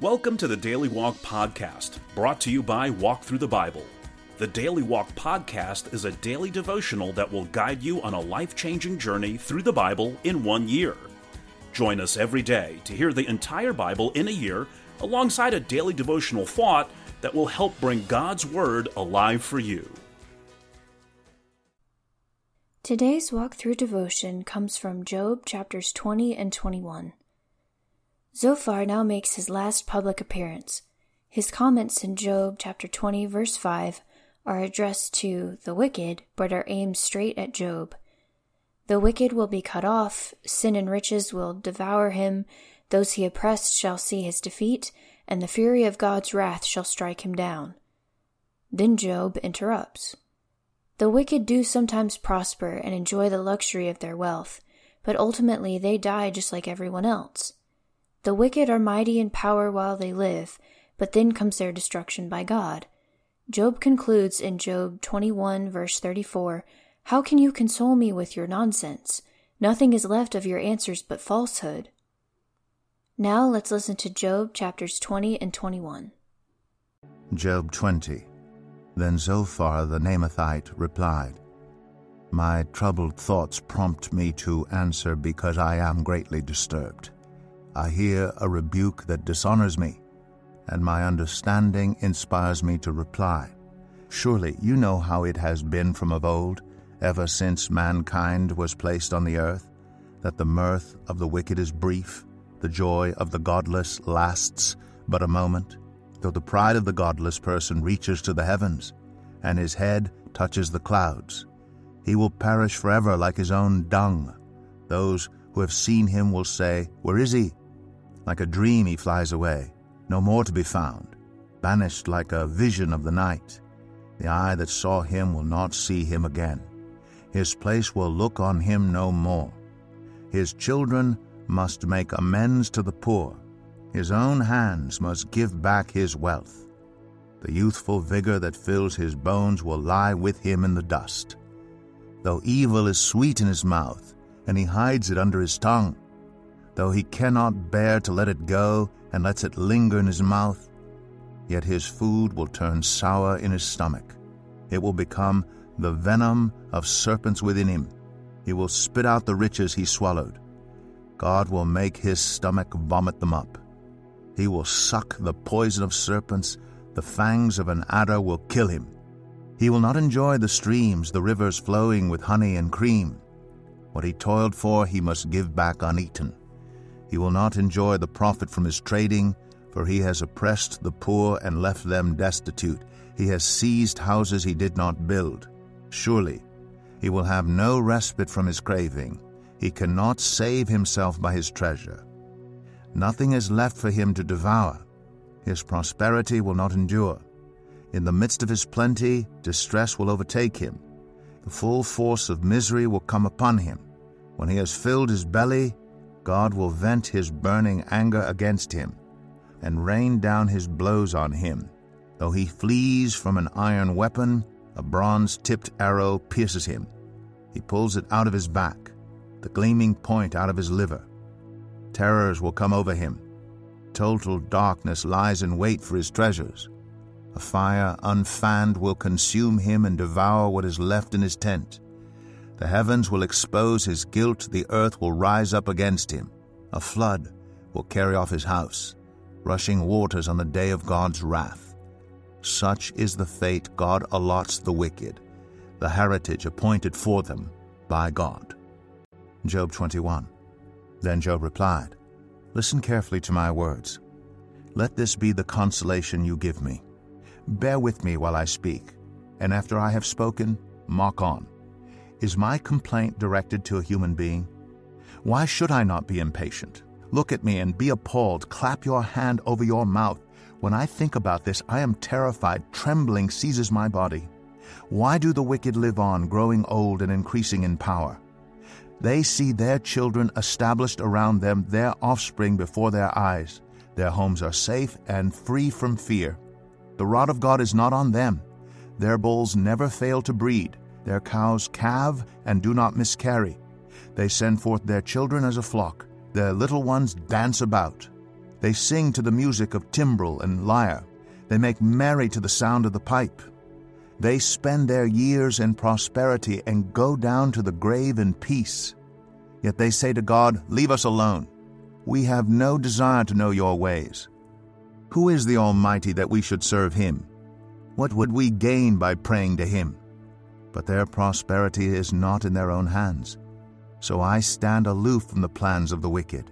Welcome to the Daily Walk Podcast, brought to you by Walk Thru the Bible. The Daily Walk Podcast is a daily devotional that will guide you on a life changing journey through the Bible in one year. Join us every day to hear the entire Bible in a year alongside a daily devotional thought that will help bring God's Word alive for you. Today's walkthrough devotion comes from Job chapters 20 and 21. Zophar now makes his last public appearance. His comments in Job chapter 20 verse 5 are addressed to the wicked but are aimed straight at Job. The wicked will be cut off, sin and riches will devour him, those he oppressed shall see his defeat, and the fury of God's wrath shall strike him down. Then Job interrupts. The wicked do sometimes prosper and enjoy the luxury of their wealth, but ultimately they die just like everyone else. The wicked are mighty in power while they live, but then comes their destruction by God. Job concludes in Job 21, verse 34 How can you console me with your nonsense? Nothing is left of your answers but falsehood. Now let's listen to Job chapters 20 and 21. Job 20. Then Zophar the Naamathite replied, My troubled thoughts prompt me to answer because I am greatly disturbed. I hear a rebuke that dishonors me, and my understanding inspires me to reply. Surely you know how it has been from of old, ever since mankind was placed on the earth, that the mirth of the wicked is brief, the joy of the godless lasts but a moment, though the pride of the godless person reaches to the heavens, and his head touches the clouds. He will perish forever like his own dung. Those who have seen him will say, Where is he? Like a dream he flies away, no more to be found, banished like a vision of the night. The eye that saw him will not see him again. His place will look on him no more. His children must make amends to the poor. His own hands must give back his wealth. The youthful vigor that fills his bones will lie with him in the dust. Though evil is sweet in his mouth, and he hides it under his tongue, though he cannot bear to let it go and lets it linger in his mouth, yet his food will turn sour in his stomach. It will become the venom of serpents within him. He will spit out the riches he swallowed. God will make his stomach vomit them up. He will suck the poison of serpents, the fangs of an adder will kill him. He will not enjoy the streams, the rivers flowing with honey and cream. What he toiled for he must give back uneaten. He will not enjoy the profit from his trading, for he has oppressed the poor and left them destitute. He has seized houses he did not build. Surely he will have no respite from his craving. He cannot save himself by his treasure. Nothing is left for him to devour. His prosperity will not endure. In the midst of his plenty, distress will overtake him. The full force of misery will come upon him. When he has filled his belly, God will vent his burning anger against him and rain down his blows on him. Though he flees from an iron weapon, a bronze tipped arrow pierces him. He pulls it out of his back, the gleaming point out of his liver. Terrors will come over him. Total darkness lies in wait for his treasures. A fire unfanned will consume him and devour what is left in his tent. The heavens will expose his guilt, the earth will rise up against him. A flood will carry off his house, rushing waters on the day of God's wrath. Such is the fate God allots the wicked, the heritage appointed for them by God. Job 21. Then Job replied, Listen carefully to my words. Let this be the consolation you give me. Bear with me while I speak, and after I have spoken, mock on. Is my complaint directed to a human being? Why should I not be impatient? Look at me and be appalled. Clap your hand over your mouth. When I think about this, I am terrified. Trembling seizes my body. Why do the wicked live on, growing old and increasing in power? They see their children established around them, their offspring before their eyes. Their homes are safe and free from fear. The rod of God is not on them. Their bulls never fail to breed. Their cows calve and do not miscarry. They send forth their children as a flock. Their little ones dance about. They sing to the music of timbrel and lyre. They make merry to the sound of the pipe. They spend their years in prosperity and go down to the grave in peace. Yet they say to God, Leave us alone. We have no desire to know your ways. Who is the Almighty that we should serve him? What would we gain by praying to him? But their prosperity is not in their own hands. So I stand aloof from the plans of the wicked.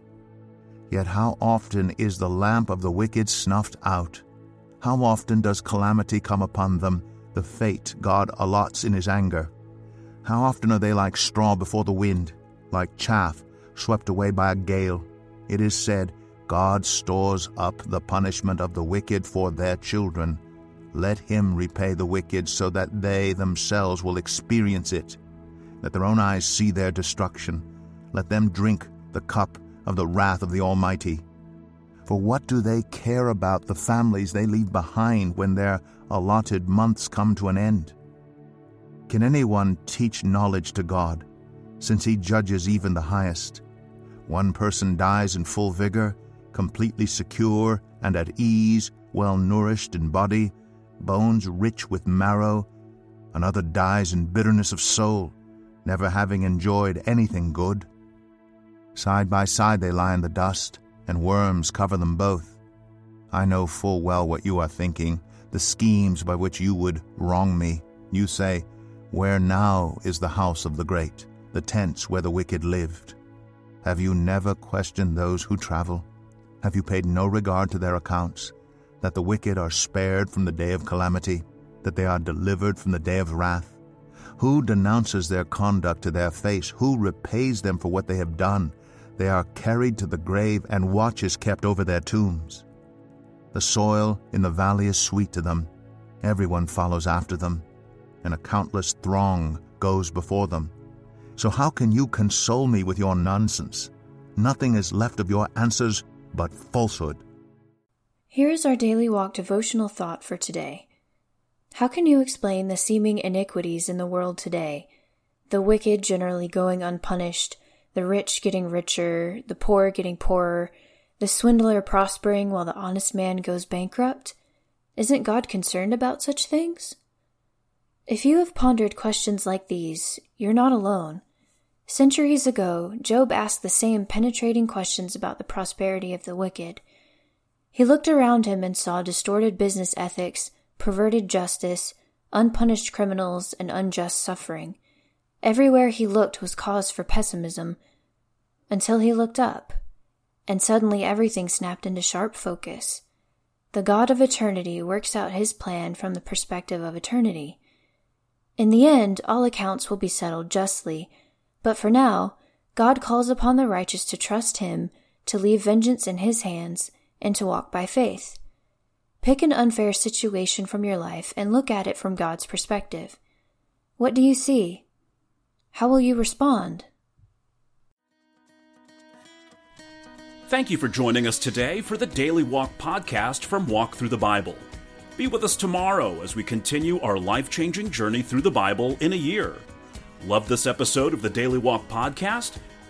Yet how often is the lamp of the wicked snuffed out? How often does calamity come upon them, the fate God allots in his anger? How often are they like straw before the wind, like chaff swept away by a gale? It is said, God stores up the punishment of the wicked for their children. Let him repay the wicked so that they themselves will experience it. Let their own eyes see their destruction. Let them drink the cup of the wrath of the Almighty. For what do they care about the families they leave behind when their allotted months come to an end? Can anyone teach knowledge to God, since he judges even the highest? One person dies in full vigor, completely secure and at ease, well nourished in body, bones rich with marrow. Another dies in bitterness of soul, never having enjoyed anything good. Side by side they lie in the dust, and worms cover them both. I know full well what you are thinking, the schemes by which you would wrong me. You say, Where now is the house of the great, the tents where the wicked lived? Have you never questioned those who travel? Have you paid no regard to their accounts? That the wicked are spared from the day of calamity, that they are delivered from the day of wrath? Who denounces their conduct to their face? Who repays them for what they have done? They are carried to the grave, and watch is kept over their tombs. The soil in the valley is sweet to them. Everyone follows after them, and a countless throng goes before them. So how can you console me with your nonsense? Nothing is left of your answers but falsehood. Here is our daily walk devotional thought for today. How can you explain the seeming iniquities in the world today? The wicked generally going unpunished, the rich getting richer, the poor getting poorer, the swindler prospering while the honest man goes bankrupt? Isn't God concerned about such things? If you have pondered questions like these, you're not alone. Centuries ago, Job asked the same penetrating questions about the prosperity of the wicked. He looked around him and saw distorted business ethics, perverted justice, unpunished criminals, and unjust suffering. Everywhere he looked was cause for pessimism, until he looked up, and suddenly everything snapped into sharp focus. The God of eternity works out his plan from the perspective of eternity. In the end, all accounts will be settled justly, but for now, God calls upon the righteous to trust him, to leave vengeance in his hands, and to walk by faith. Pick an unfair situation from your life and look at it from God's perspective. What do you see? How will you respond? Thank you for joining us today for the Daily Walk podcast from Walk Thru the Bible. Be with us tomorrow as we continue our life changing journey through the Bible in a year. Love this episode of the Daily Walk podcast?